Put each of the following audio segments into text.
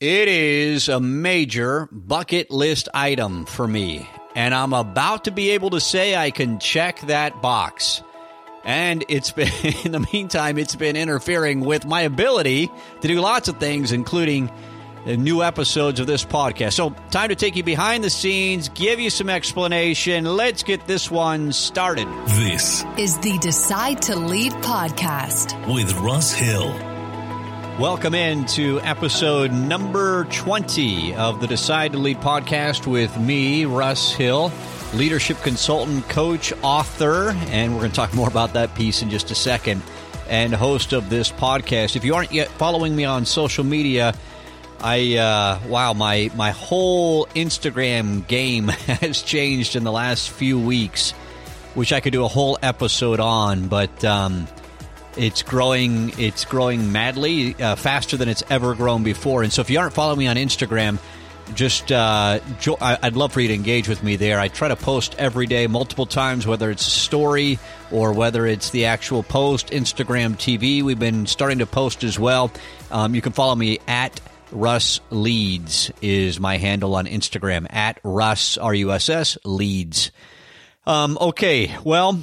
It is a major bucket list item for me, and I'm about to be able to say I can check that box. And it's been, in the meantime, it's been interfering with my ability to do lots of things, including new episodes of this podcast. So, time to take you behind the scenes, give you some explanation. Let's get this one started. This is the Decide to Lead podcast with Russ Hill. Welcome in to episode number 20 of the Decide to Lead podcast with me, Russ Hill, leadership consultant, coach, author, and we're going to talk more about that piece in just a second, and host of this podcast. If you aren't yet following me on social media, I uh, wow my my whole Instagram game has changed in the last few weeks, which I could do a whole episode on, but um, it's growing. It's growing madly, uh, faster than it's ever grown before. And so, if you aren't following me on Instagram, just uh, jo- I'd love for you to engage with me there. I try to post every day, multiple times, whether it's a story or whether it's the actual post. Instagram TV, we've been starting to post as well. Um, you can follow me at Russ Leads is my handle on Instagram at Russ R U S S Leads. Um, okay, well,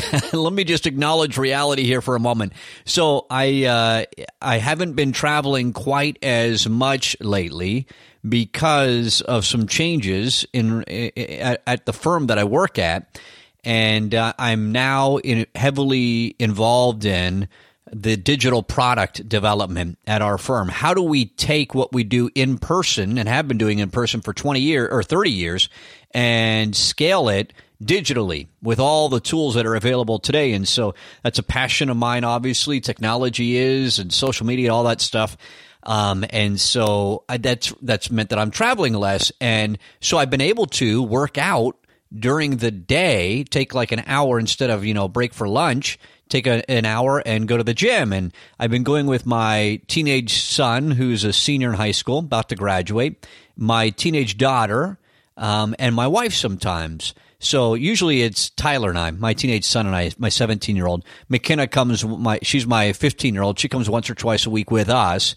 let me just acknowledge reality here for a moment. So I uh, I haven't been traveling quite as much lately because of some changes in at, at the firm that I work at, and uh, I'm now in, heavily involved in the digital product development at our firm. How do we take what we do in person and have been doing in person for 20 years or 30 years and scale it digitally with all the tools that are available today. And so that's a passion of mine, obviously. Technology is and social media, all that stuff. Um, and so I, that's, that's meant that I'm traveling less. And so I've been able to work out during the day, take like an hour instead of, you know, break for lunch, take a, an hour and go to the gym. And I've been going with my teenage son, who's a senior in high school, about to graduate, my teenage daughter, um, and my wife sometimes. So usually it's Tyler and I, my teenage son and I, my 17 year old. McKenna comes, my she's my 15 year old. She comes once or twice a week with us,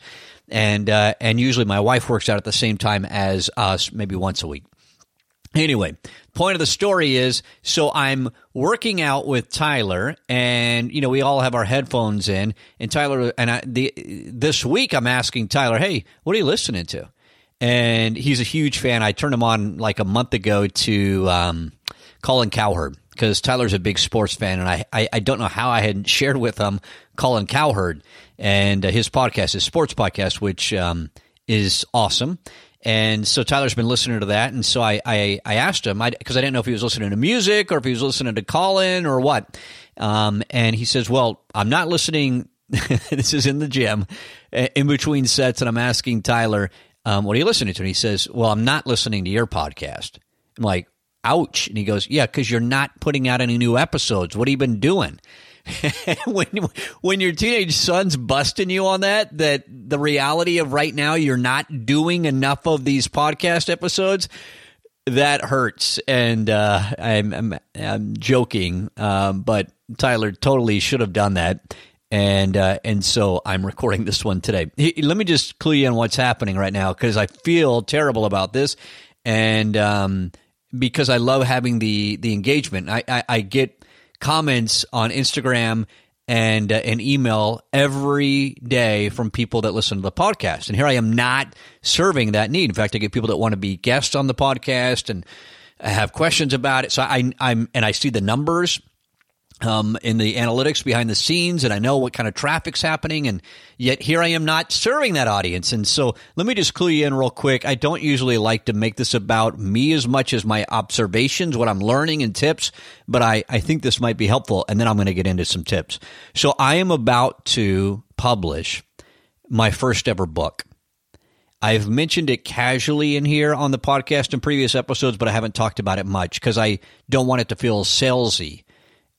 and uh, and usually my wife works out at the same time as us, maybe once a week. Anyway, point of the story is so I'm working out with Tyler, and you know we all have our headphones in, and Tyler and I, the this week I'm asking Tyler, hey, what are you listening to? And he's a huge fan. I turned him on like a month ago to um, Colin Cowherd because Tyler's a big sports fan, and I, I, I, don't know how I had shared with him Colin Cowherd and uh, his podcast, his sports podcast, which um, is awesome. And so Tyler's been listening to that, and so I I, I asked him because I, I, didn't know if he was listening to music or if he was listening to Colin or what. Um, and he says, "Well, I'm not listening." this is in the gym, in between sets, and I'm asking Tyler, um, "What are you listening to?" And he says, "Well, I'm not listening to your podcast." I'm like, ouch. And he goes, yeah, because you're not putting out any new episodes. What have you been doing? when when your teenage son's busting you on that, that the reality of right now you're not doing enough of these podcast episodes, that hurts. And uh, I'm, I'm, I'm joking, um, but Tyler totally should have done that. And uh, and so I'm recording this one today. Let me just clue you in what's happening right now because I feel terrible about this. And um, because I love having the the engagement. I, I, I get comments on Instagram and uh, an email every day from people that listen to the podcast. And here I am not serving that need. In fact, I get people that want to be guests on the podcast and have questions about it. So I, I'm and I see the numbers um, in the analytics behind the scenes, and I know what kind of traffic's happening, and yet here I am not serving that audience. And so let me just clue you in real quick. I don't usually like to make this about me as much as my observations, what I'm learning and tips, but I, I think this might be helpful, and then I'm going to get into some tips. So I am about to publish my first ever book. I've mentioned it casually in here on the podcast in previous episodes, but I haven't talked about it much because I don't want it to feel salesy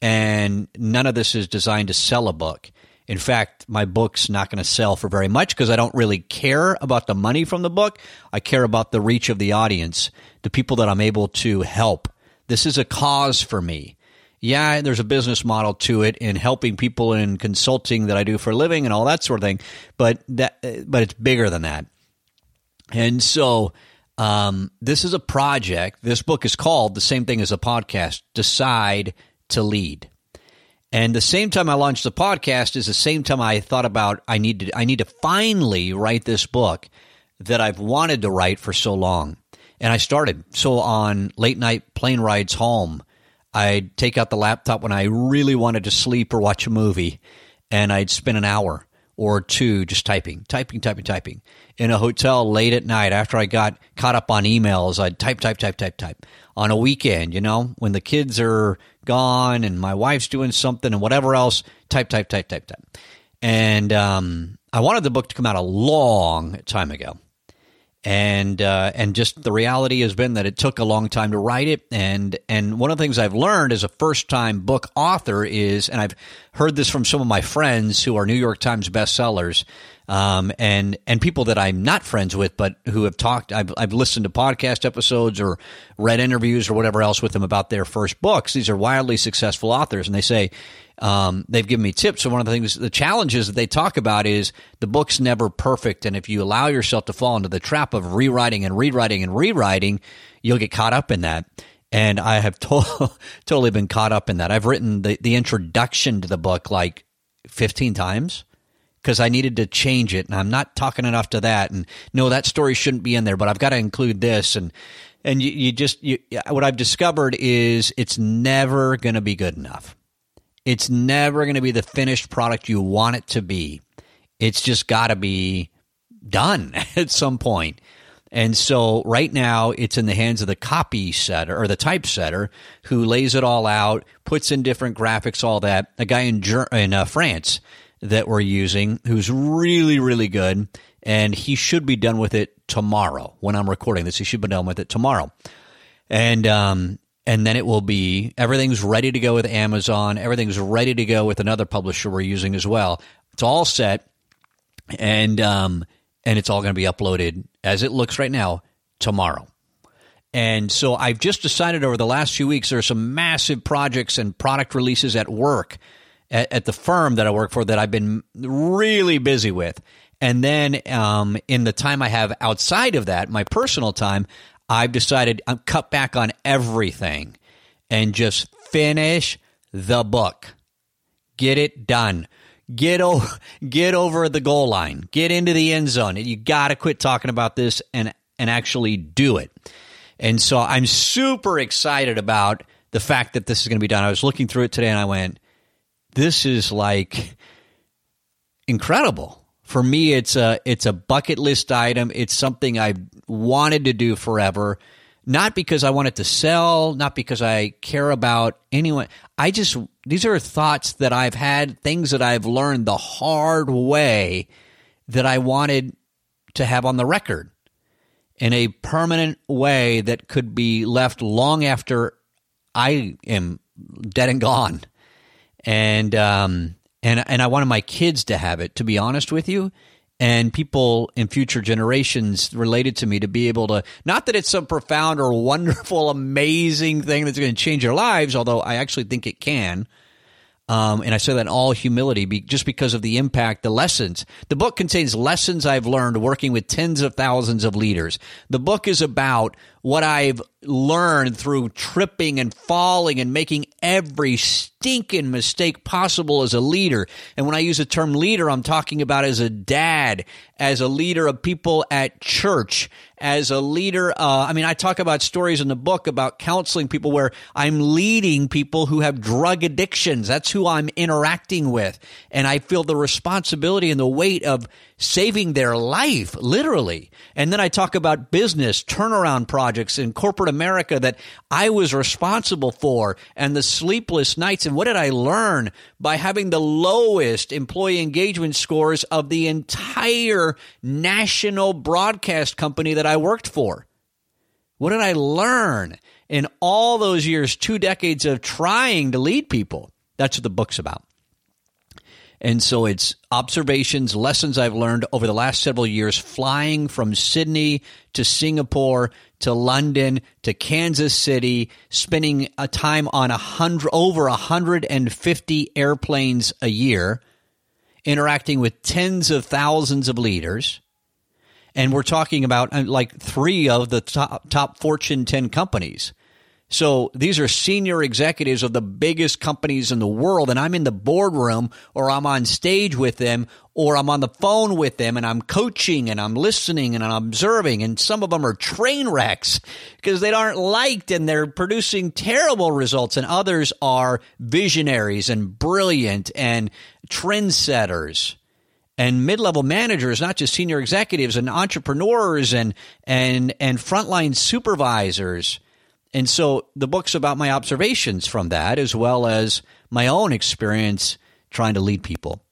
and none of this is designed to sell a book. In fact, my book's not going to sell for very much because I don't really care about the money from the book. I care about the reach of the audience, the people that I'm able to help. This is a cause for me. Yeah, there's a business model to it in helping people in consulting that I do for a living and all that sort of thing, but that but it's bigger than that. And so um, this is a project. This book is called the same thing as a podcast Decide to Lead. And the same time I launched the podcast is the same time I thought about I need to I need to finally write this book that I've wanted to write for so long. And I started. So on late night plane rides home, I'd take out the laptop when I really wanted to sleep or watch a movie, and I'd spend an hour or two just typing, typing, typing, typing. In a hotel late at night after I got caught up on emails, I'd type, type, type, type, type. On a weekend, you know, when the kids are gone and my wife's doing something and whatever else, type, type, type, type, type. And um, I wanted the book to come out a long time ago and uh, and just the reality has been that it took a long time to write it and and one of the things I've learned as a first time book author is and I've heard this from some of my friends who are New York Times bestsellers um, and and people that I'm not friends with but who have talked I've, I've listened to podcast episodes or read interviews or whatever else with them about their first books these are wildly successful authors and they say um, they've given me tips. So one of the things, the challenges that they talk about is the book's never perfect, and if you allow yourself to fall into the trap of rewriting and rewriting and rewriting, you'll get caught up in that. And I have to- totally been caught up in that. I've written the, the introduction to the book like 15 times because I needed to change it, and I'm not talking enough to that. And no, that story shouldn't be in there, but I've got to include this. And and you, you just you, what I've discovered is it's never going to be good enough. It's never going to be the finished product you want it to be. It's just got to be done at some point. And so right now it's in the hands of the copy setter or the typesetter who lays it all out, puts in different graphics, all that. A guy in in uh, France that we're using who's really really good and he should be done with it tomorrow when I'm recording this. He should be done with it tomorrow. And um and then it will be everything's ready to go with Amazon. Everything's ready to go with another publisher we're using as well. It's all set, and um, and it's all going to be uploaded as it looks right now tomorrow. And so I've just decided over the last few weeks there are some massive projects and product releases at work at, at the firm that I work for that I've been really busy with. And then um, in the time I have outside of that, my personal time, I've decided I'm cut back on everything and just finish the book. Get it done. Get over, get over the goal line. Get into the end zone. You got to quit talking about this and and actually do it. And so I'm super excited about the fact that this is going to be done. I was looking through it today and I went, this is like incredible. For me it's a it's a bucket list item. It's something i've wanted to do forever. Not because i want it to sell not because i care about anyone. I just these are thoughts that i've had things that i've learned the hard way that i wanted to have on the record in a permanent way that could be left long after i am dead and gone and um and and I wanted my kids to have it. To be honest with you, and people in future generations related to me to be able to not that it's some profound or wonderful, amazing thing that's going to change their lives, although I actually think it can. Um, and I say that in all humility, be, just because of the impact, the lessons. The book contains lessons I've learned working with tens of thousands of leaders. The book is about what I've learned through tripping and falling and making every stinking mistake possible as a leader. And when I use the term leader, I'm talking about as a dad, as a leader of people at church, as a leader. Uh, I mean, I talk about stories in the book about counseling people where I'm leading people who have drug addictions. That's who I'm interacting with. And I feel the responsibility and the weight of saving their life, literally. And then I talk about business turnaround projects in corporate America that I was responsible for and the sleepless nights. And what did I learn by having the lowest employee engagement scores of the entire national broadcast company that I worked for? What did I learn in all those years, two decades of trying to lead people? That's what the book's about. And so it's observations, lessons I've learned over the last several years, flying from Sydney to Singapore to London to Kansas City, spending a time on a hundred over 150 airplanes a year, interacting with tens of thousands of leaders. And we're talking about uh, like three of the top, top Fortune 10 companies. So these are senior executives of the biggest companies in the world, and I'm in the boardroom or I'm on stage with them or I'm on the phone with them and I'm coaching and I'm listening and I'm observing. And some of them are train wrecks because they aren't liked and they're producing terrible results. And others are visionaries and brilliant and trendsetters and mid-level managers, not just senior executives and entrepreneurs and and and frontline supervisors and so the book's about my observations from that, as well as my own experience trying to lead people.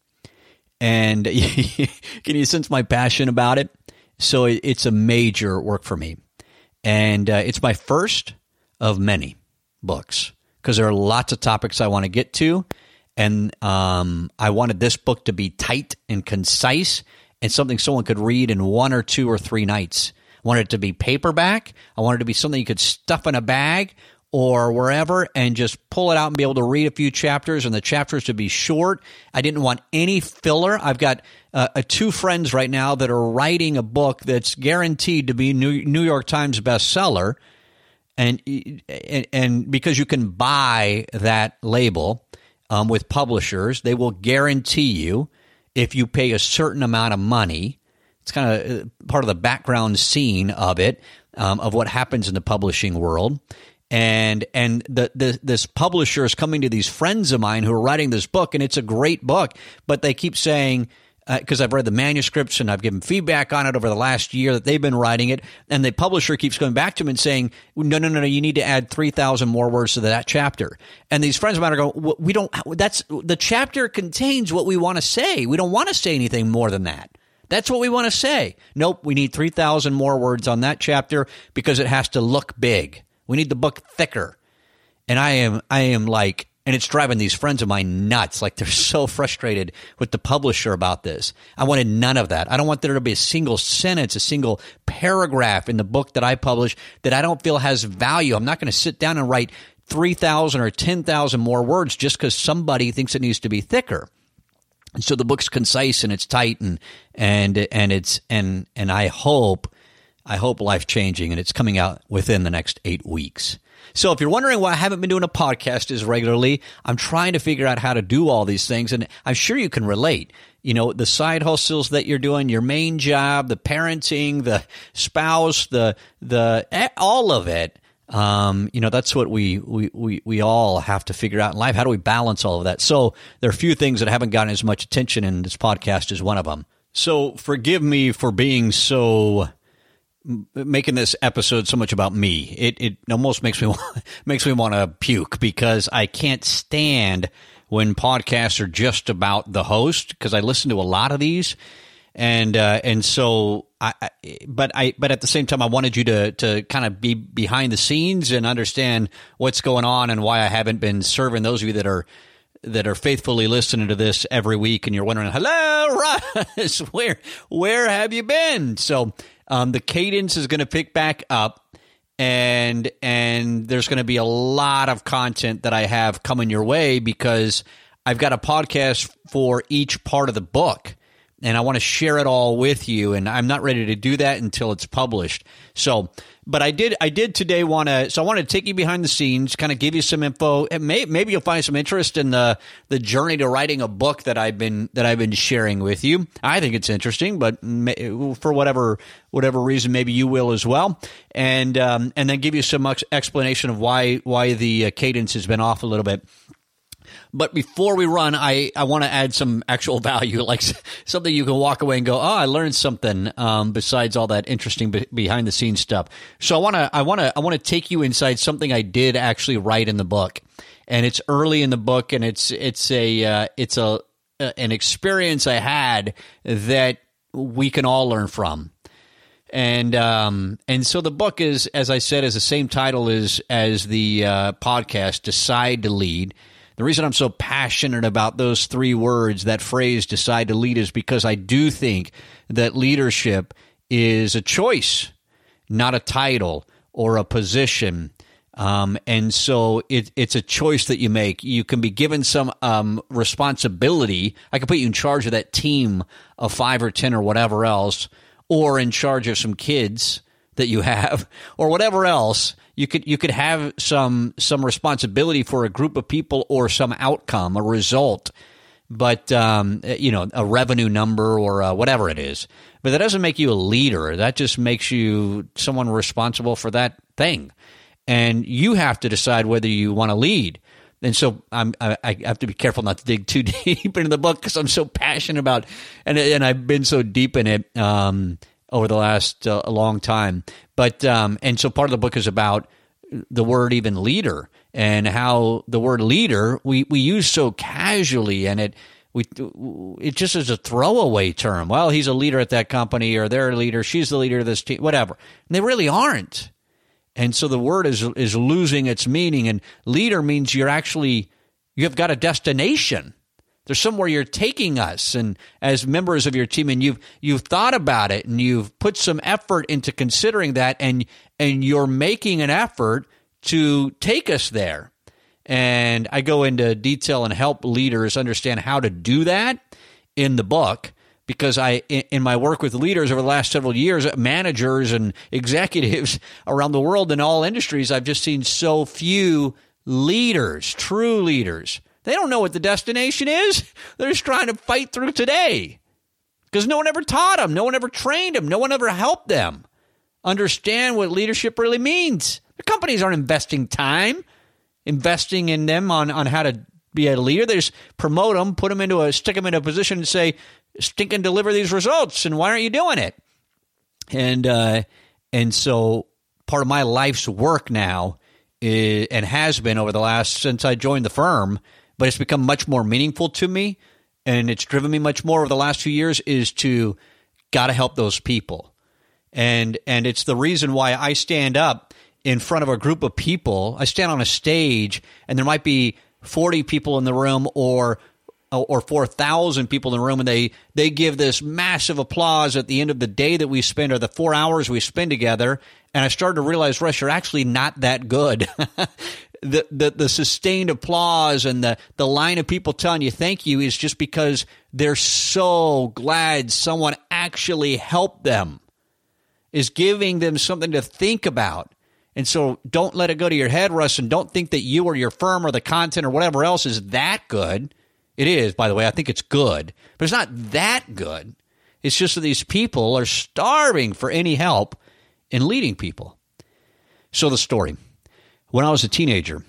And can you sense my passion about it? So it's a major work for me. And uh, it's my first of many books because there are lots of topics I want to get to. And um, I wanted this book to be tight and concise and something someone could read in one or two or three nights wanted it to be paperback. I wanted it to be something you could stuff in a bag or wherever and just pull it out and be able to read a few chapters and the chapters to be short. I didn't want any filler. I've got uh, two friends right now that are writing a book that's guaranteed to be New, New York Times bestseller. And, and, and because you can buy that label um, with publishers, they will guarantee you if you pay a certain amount of money it's kind of uh, part of the background scene of it, um, of what happens in the publishing world. And and the, the this publisher is coming to these friends of mine who are writing this book, and it's a great book, but they keep saying because uh, I've read the manuscripts and I've given feedback on it over the last year that they've been writing it, and the publisher keeps going back to them and saying, "No, no, no, no, you need to add three thousand more words to that chapter." And these friends of mine are going, "We don't. That's the chapter contains what we want to say. We don't want to say anything more than that." That's what we want to say. Nope, we need 3,000 more words on that chapter because it has to look big. We need the book thicker. And I am I am like and it's driving these friends of mine nuts. Like they're so frustrated with the publisher about this. I wanted none of that. I don't want there to be a single sentence, a single paragraph in the book that I publish that I don't feel has value. I'm not going to sit down and write 3,000 or 10,000 more words just because somebody thinks it needs to be thicker so the book's concise and it's tight and and and it's and and I hope I hope life changing and it's coming out within the next eight weeks. So if you're wondering why I haven't been doing a podcast as regularly, I'm trying to figure out how to do all these things and I'm sure you can relate. You know, the side hustles that you're doing, your main job, the parenting, the spouse, the the eh, all of it um, you know, that's what we, we, we, we all have to figure out in life. How do we balance all of that? So there are a few things that haven't gotten as much attention, and this podcast is one of them. So forgive me for being so making this episode so much about me. It it almost makes me makes me want to puke because I can't stand when podcasts are just about the host because I listen to a lot of these and uh, and so I, I, but I but at the same time I wanted you to to kind of be behind the scenes and understand what's going on and why I haven't been serving those of you that are that are faithfully listening to this every week and you're wondering hello Russ where where have you been? So um, the cadence is going to pick back up and and there's going to be a lot of content that I have coming your way because I've got a podcast for each part of the book and I want to share it all with you. And I'm not ready to do that until it's published. So, but I did, I did today want to, so I wanted to take you behind the scenes, kind of give you some info. May, maybe you'll find some interest in the, the journey to writing a book that I've been, that I've been sharing with you. I think it's interesting, but may, for whatever, whatever reason, maybe you will as well. And, um, and then give you some explanation of why, why the uh, cadence has been off a little bit. But before we run, I, I want to add some actual value, like something you can walk away and go, oh, I learned something. Um, besides all that interesting be- behind the scenes stuff. So I want to I want to I want to take you inside something I did actually write in the book, and it's early in the book, and it's it's a uh, it's a an experience I had that we can all learn from and um, and so the book is, as I said, is the same title as as the uh, podcast. Decide to lead. The reason I'm so passionate about those three words, that phrase, decide to lead, is because I do think that leadership is a choice, not a title or a position. Um, and so it, it's a choice that you make. You can be given some um, responsibility. I can put you in charge of that team of five or 10 or whatever else. or in charge of some kids that you have or whatever else you could you could have some some responsibility for a group of people or some outcome a result. But um, you know a revenue number or uh, whatever it is. But that doesn't make you a leader. That just makes you someone responsible for that thing. And you have to decide whether you want to lead. And so I'm, I, I, have to be careful not to dig too deep into the book because I'm so passionate about, and and I've been so deep in it. Um, over the last uh, long time. But um, and so part of the book is about the word even leader and how the word leader we we use so casually and it we it just is a throwaway term. Well, he's a leader at that company, or they're a leader. She's the leader of this team, whatever. And they really aren't. And so the word is is losing its meaning. And leader means you're actually you have got a destination. There's somewhere you're taking us, and as members of your team, and you've you've thought about it, and you've put some effort into considering that, and and you're making an effort to take us there. And I go into detail and help leaders understand how to do that in the book because I, in my work with leaders over the last several years, managers and executives around the world in all industries, I've just seen so few leaders, true leaders. They don't know what the destination is. They're just trying to fight through today because no one ever taught them, no one ever trained them, no one ever helped them understand what leadership really means. The companies aren't investing time, investing in them on, on how to be a leader. They just promote them, put them into a, stick them in a position and say, stink and deliver these results. And why aren't you doing it? And, uh, and so part of my life's work now is, and has been over the last, since I joined the firm, but it's become much more meaningful to me. And it's driven me much more over the last few years is to got to help those people. And, and it's the reason why I stand up in front of a group of people. I stand on a stage and there might be 40 people in the room or Uh, or 4,000 people in the room and they they give this massive applause at the end of the day that we spend or the 4 hours we spend together and I started to realize Russ you're actually not that good. the, the the sustained applause and the the line of people telling you thank you is just because they're so glad someone actually helped them is giving them something to think about and so don't let it go to your head, Russ, and don't think that you or your firm or the content or whatever else is that good. It is, by the way. I think it's good, but it's not that good. It's just that these people are starving for any help in leading people. So the story. When I was a teenager,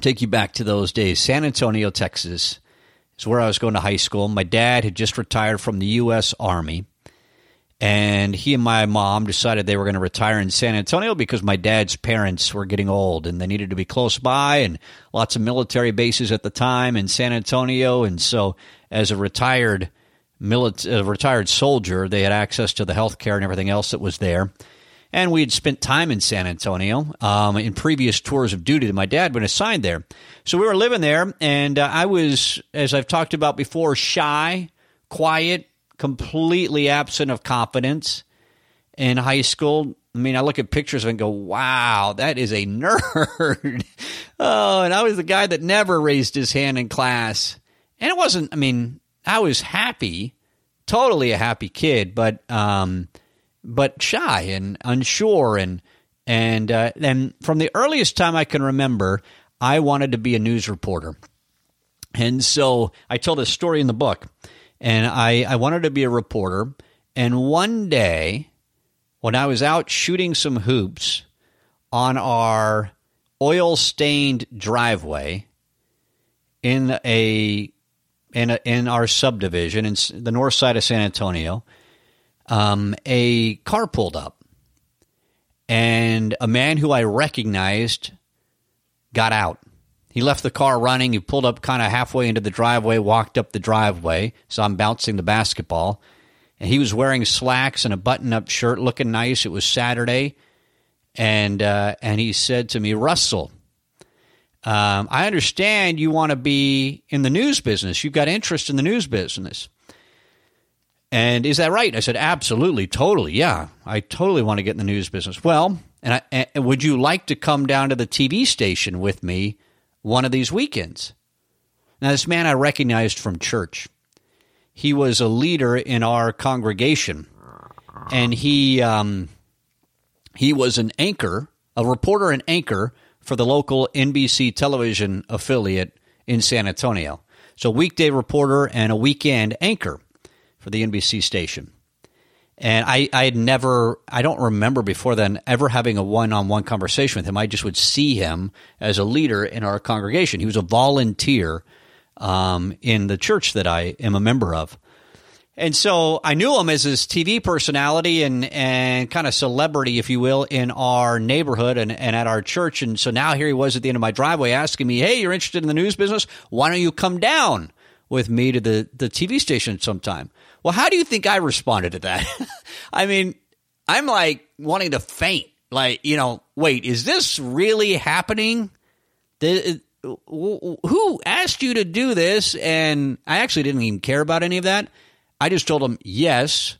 take you back to those days, San Antonio, Texas is where I was going to high school. My dad had just retired from the U.S. Army and he and my mom decided they were going to retire in San Antonio because my dad's parents were getting old and they needed to be close by and lots of military bases at the time in San Antonio. And so as a retired military, retired soldier they had access to the health care and everything else that was there. And we had spent time in San Antonio um, in previous tours of duty that my dad had been assigned there. So we were living there and uh, I was as I've talked about before shy quiet completely absent of confidence in high school. I mean, I look at pictures and go, wow, that is a nerd. oh, and I was the guy that never raised his hand in class. And it wasn't, I mean, I was happy, totally a happy kid, but, um, but shy and unsure. And, and, uh, and from the earliest time I can remember, I wanted to be a news reporter. And so I tell this story in the book and I, I wanted to be a reporter. And one day, when I was out shooting some hoops on our oil stained driveway in a in a, in our subdivision in the north side of San Antonio, um, a car pulled up, and a man who I recognized got out. He left the car running. He pulled up kind of halfway into the driveway, walked up the driveway. So I'm bouncing the basketball. And he was wearing slacks and a button up shirt, looking nice. It was Saturday. And, uh, and he said to me, Russell, um, I understand you want to be in the news business. You've got interest in the news business. And is that right? I said, absolutely, totally. Yeah, I totally want to get in the news business. Well, and, I, and would you like to come down to the TV station with me one of these weekends. Now, this man I recognized from church. He was a leader in our congregation. and he um, he was an anchor, a reporter and anchor for the local NBC television affiliate in San Antonio. So, weekday reporter and a weekend anchor for the NBC station. And I, I had never, I don't remember before then ever having a one on one conversation with him. I just would see him as a leader in our congregation. He was a volunteer um, in the church that I am a member of. And so I knew him as his TV personality and, and kind of celebrity, if you will, in our neighborhood and, and at our church. And so now here he was at the end of my driveway asking me, Hey, you're interested in the news business? Why don't you come down with me to the, the TV station sometime? Well, how do you think I responded to that? I mean, I'm like wanting to faint. Like, you know, wait, is this really happening? The, who asked you to do this? And I actually didn't even care about any of that. I just told him yes,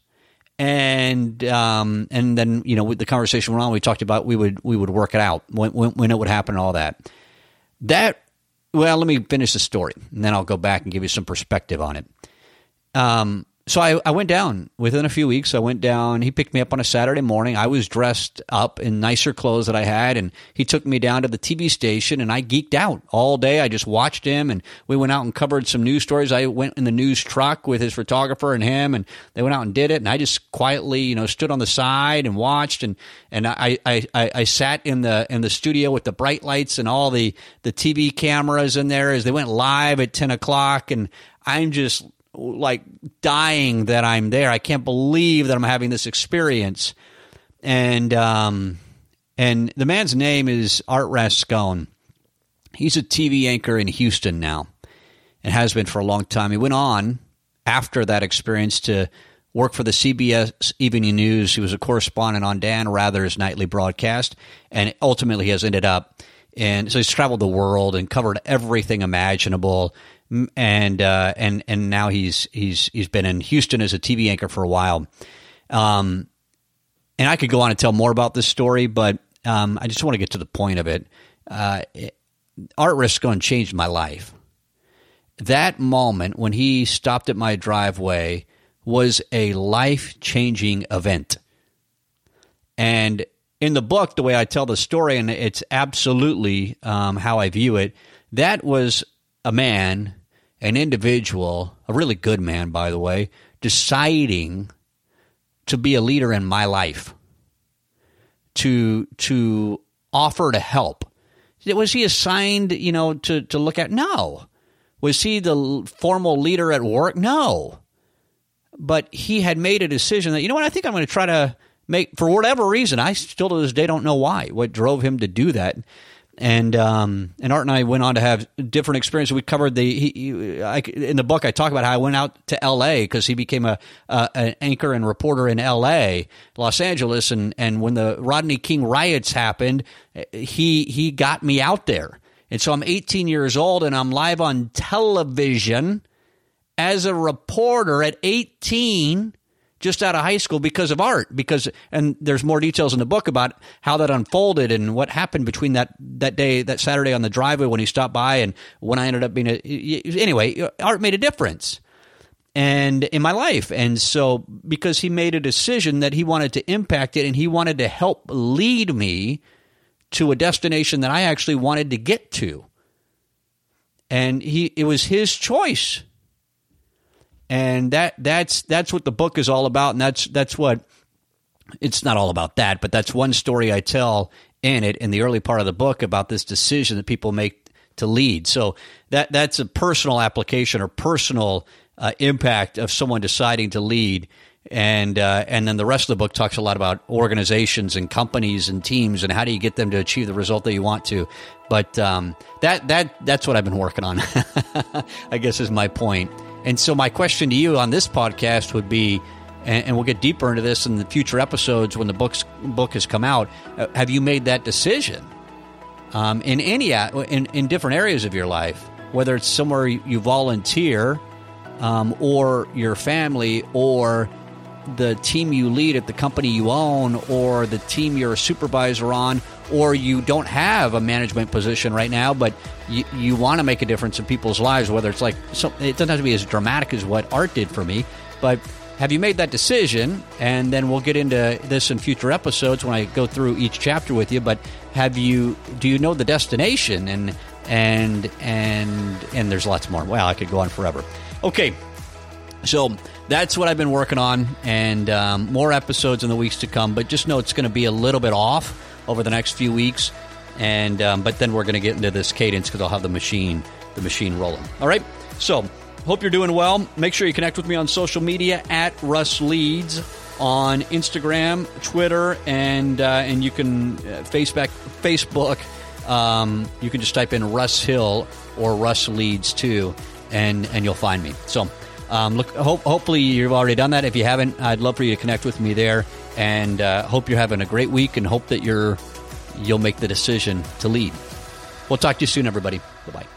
and um, and then you know the conversation went on. We talked about we would we would work it out when, when, when it would happen and all that. That well, let me finish the story, and then I'll go back and give you some perspective on it. Um, so I, I went down within a few weeks. I went down. He picked me up on a Saturday morning. I was dressed up in nicer clothes that I had, and he took me down to the TV station. And I geeked out all day. I just watched him, and we went out and covered some news stories. I went in the news truck with his photographer and him, and they went out and did it. And I just quietly, you know, stood on the side and watched. And and I I, I, I sat in the in the studio with the bright lights and all the the TV cameras in there as they went live at ten o'clock. And I'm just like dying that I'm there. I can't believe that I'm having this experience. And um, and the man's name is Art Rascon. He's a TV anchor in Houston now, and has been for a long time. He went on after that experience to work for the CBS Evening News. He was a correspondent on Dan Rather's nightly broadcast, and ultimately he has ended up. And so he's traveled the world and covered everything imaginable and uh, and and now he's he's he's been in Houston as a TV anchor for a while. Um, and I could go on and tell more about this story, but um, I just want to get to the point of it. Uh, Art Rascon changed my life. That moment when he stopped at my driveway was a life changing event. And in the book, the way I tell the story, and it's absolutely um, how I view it, that was a man, an individual, a really good man, by the way, deciding to be a leader in my life, to to offer to help. Was he assigned, you know, to to look at? No. Was he the formal leader at work? No. But he had made a decision that you know what I think I'm going to try to make for whatever reason. I still to this day don't know why. What drove him to do that? And um, and Art and I went on to have different experiences. We covered the he, he, I, in the book. I talk about how I went out to L.A. because he became a, a, an anchor and reporter in L.A., Los Angeles, and and when the Rodney King riots happened, he he got me out there, and so I'm 18 years old and I'm live on television as a reporter at 18 just out of high school because of art because and there's more details in the book about how that unfolded and what happened between that that day that Saturday on the driveway when he stopped by and when I ended up being a anyway art made a difference and in my life. And so because he made a decision that he wanted to impact it and he wanted to help lead me to a destination that I actually wanted to get to. And he it was his choice and that that's that's what the book is all about and that's that's what it's not all about that but that's one story i tell in it in the early part of the book about this decision that people make to lead so that that's a personal application or personal uh, impact of someone deciding to lead and uh, and then the rest of the book talks a lot about organizations and companies and teams and how do you get them to achieve the result that you want to. But um, that that that's what I've been working on. I guess is my point. And so, my question to you on this podcast would be, and, and we'll get deeper into this in the future episodes when the book's, book has come out. Uh, have you made that decision um, in any in, in different areas of your life, whether it's somewhere you volunteer, um, or your family, or the team you lead at the company you own, or the team you're a supervisor on, or you don't have a management position right now, but you, you want to make a difference in people's lives, whether it's like, some, it doesn't have to be as dramatic as what art did for me, but have you made that decision? And then we'll get into this in future episodes when I go through each chapter with you. But have you? Do you know the destination? And and and and there's lots more. Well, I could go on forever. Okay, so that's what I've been working on, and um, more episodes in the weeks to come. But just know it's going to be a little bit off over the next few weeks, and um, but then we're going to get into this cadence because I'll have the machine the machine rolling. All right, so hope you're doing well. Make sure you connect with me on social media at Russ Leads on Instagram, Twitter, and uh, and you can uh, Facebook Facebook. Um, you can just type in Russ Hill or Russ Leads too, and and you'll find me. So. Um, look, hope, hopefully you've already done that. If you haven't, I'd love for you to connect with me there, and uh, hope you're having a great week, and hope that you're you'll make the decision to lead. We'll talk to you soon, everybody. Bye bye.